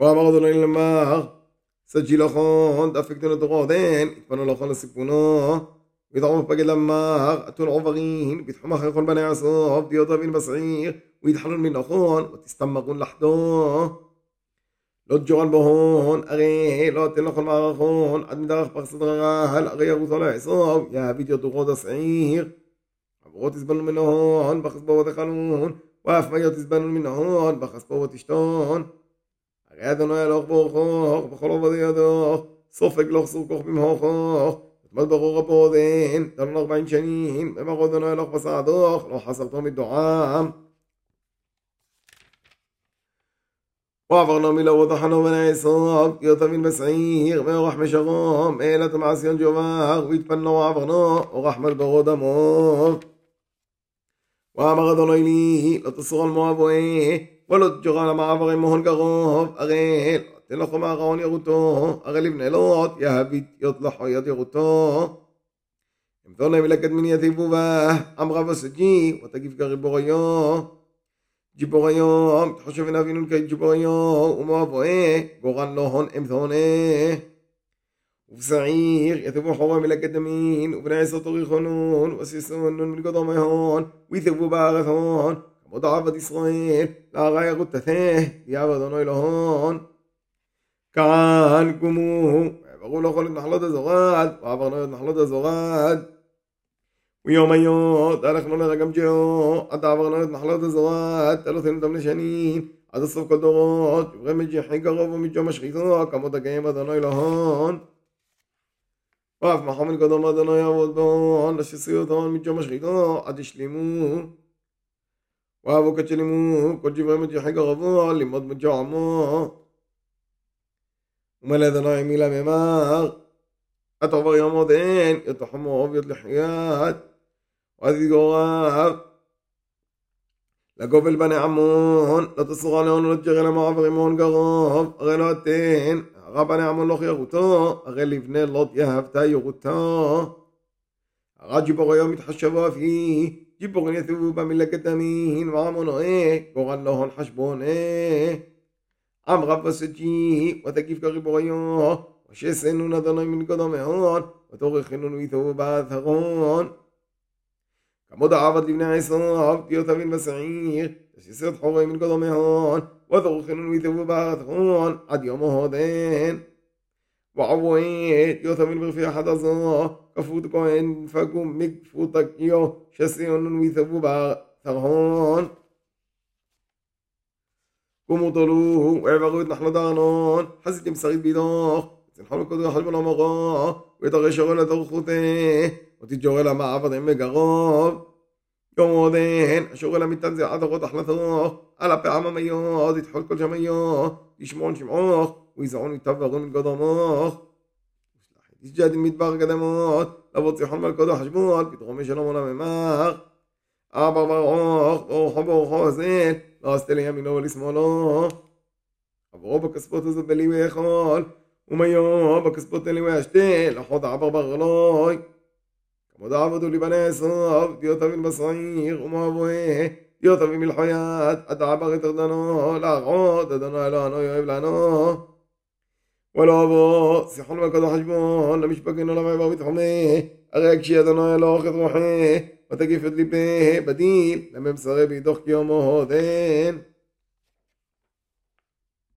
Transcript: وابغضوا لين لما سجل خون دافكتن الدغودين فانا لو خلص يكونوا ويدعموا فبقي لما اتون عفغين بيتحمى خيخون بني عصاب ديوطابين بسعير ويدحلون من اخون وتستمقون لحدو لو تجوان بهون اري لو تن لخون مارخون اد مدارخ بخص هل اري يغوص على يا فيديو دغود سعير ابغوت يزبلون من اخون بخص بوا دخلون واف من اخون بخص بوا אדון לא ילוך ברוכו, בכל עובד ידו, סופג לוך סוכוך במהוכו. מד ברור הבודן, דלון ארבעים שנים, ומר אדון לא ילוך בסעדוך, לא חסרתו מדועם. ועברנו מלעבוד החנו ונעסוק, יותבין בשעיר, ואורח משרום, אלת מעשיון ג'ובר, והתפנו ועברנו, אורח מלברו דמו. ואמר אדוני לי, לא תסור על מואבו ولد جغان عبر مهن قروف أغيل تلخ معغون يغوتو أغل ابن لوط يهبيت يطلح يطيغوتو امثون ملكت من يثيبوبه أمغى بسجي وتقيف كغبوريو جبوريو تحشف نافين كي جبوريو وموافوه غوران لهن امثونه ובשעיר יתבו חורם אל הקדמין, ובני עשר תורי חונון, וסיסונון מלגודו מהון, ויתבו בארץ הון, כבוד עבד ישראל, להרא להרי תתה, יב אדוני להון. כאן קומו, ויעברו לו כל את נחלות הזורד, ועבר לו את נחלות הזורד. ויום היות, דרך לא לרגם ג'או, עד עבר לו את נחלות הזורד, תלותינו אותם לשנים, עד הסוף כל דורות, ורמג' יחי קרוב ומג'ו משחיתו, כמות הקיים אדוני להון. ואף מחמד קדום אדוני יעבוד לשסיות הון מג'ו משחיתו, עד השלימו. وهو كتلمو كجمع متحق غفور لمد متعمو وملا ذنا يميلا مماغ أتغفر يا مودين يتحمو أبيض لحيات وهذه غواب לגובל בני עמון, לא תסורה להון ולתגרה למערב רימון גרוב, הרי לא אתן, הרע בני עמון לא חיירותו, הרי לבני לוט יהבת יורותו. הרג'יבור היום מתחשבו אף היא, ג'יבור יתובו במלאכת אמין, ועמונוה, אה, גורל להון לא חשבונה. עם רב וסג'י, ותקיף כריבור היום, ושסנו נדונו מנקודו מאוד, ותורכנו ויתובו באתרון. כמוד העבד לבני עשו, תהיות תבין בשעיר, ושסרת חורי מנקודו מאוד, ותורכנו ויתובו באתרון, עד יום אוהדן. وعويت يوثم المغ في أحد أصلا كفوت كوين فكم مك فوتك يو شسيون ويثبو باغ ثغون كم طلوه وعبغو يتنحل دانون حسيت يمسغيت بيدوخ تنحل كدو حل بنا مغا ويتغيش غولة تغخوته وتجوغ لما عفض عمي قغوب يوم ودين أشوغ لما يتنزي عدغو تحل ثغوخ ألا بعمم يوض يتحل كل جميو يشمون شمعوخ ויזעון ויתברון מלכוד המוח. ישג'ד מדבר קדמות, לבוץ יחון מלכודו חשבון, פתחומי שלום עולם ממך. אבר ברוך, ברוכו ברוכו עוזן, לא עשתה לימינו לא ולשמאלו. עברו בכספות הזאת בלי ויכול, ומיו בכספות אלי וישתה, לחוד עבר ברלוי. לא. כמוד עבדו לבני סוף, דיו תבין בשעיר ומאבוה, דיו תבין מלחויית, עד עבר את אדנו, לאחות, אדנו אלוהנו יאהב לנו. ולא אבו, שיחון בקדו חשבון, למשפקנו למה ובתחומה, הרי כשי אדוני אלוך את רוחי, ותקיף את ליבך בדין, לממסרי בידוך כי יום הודן.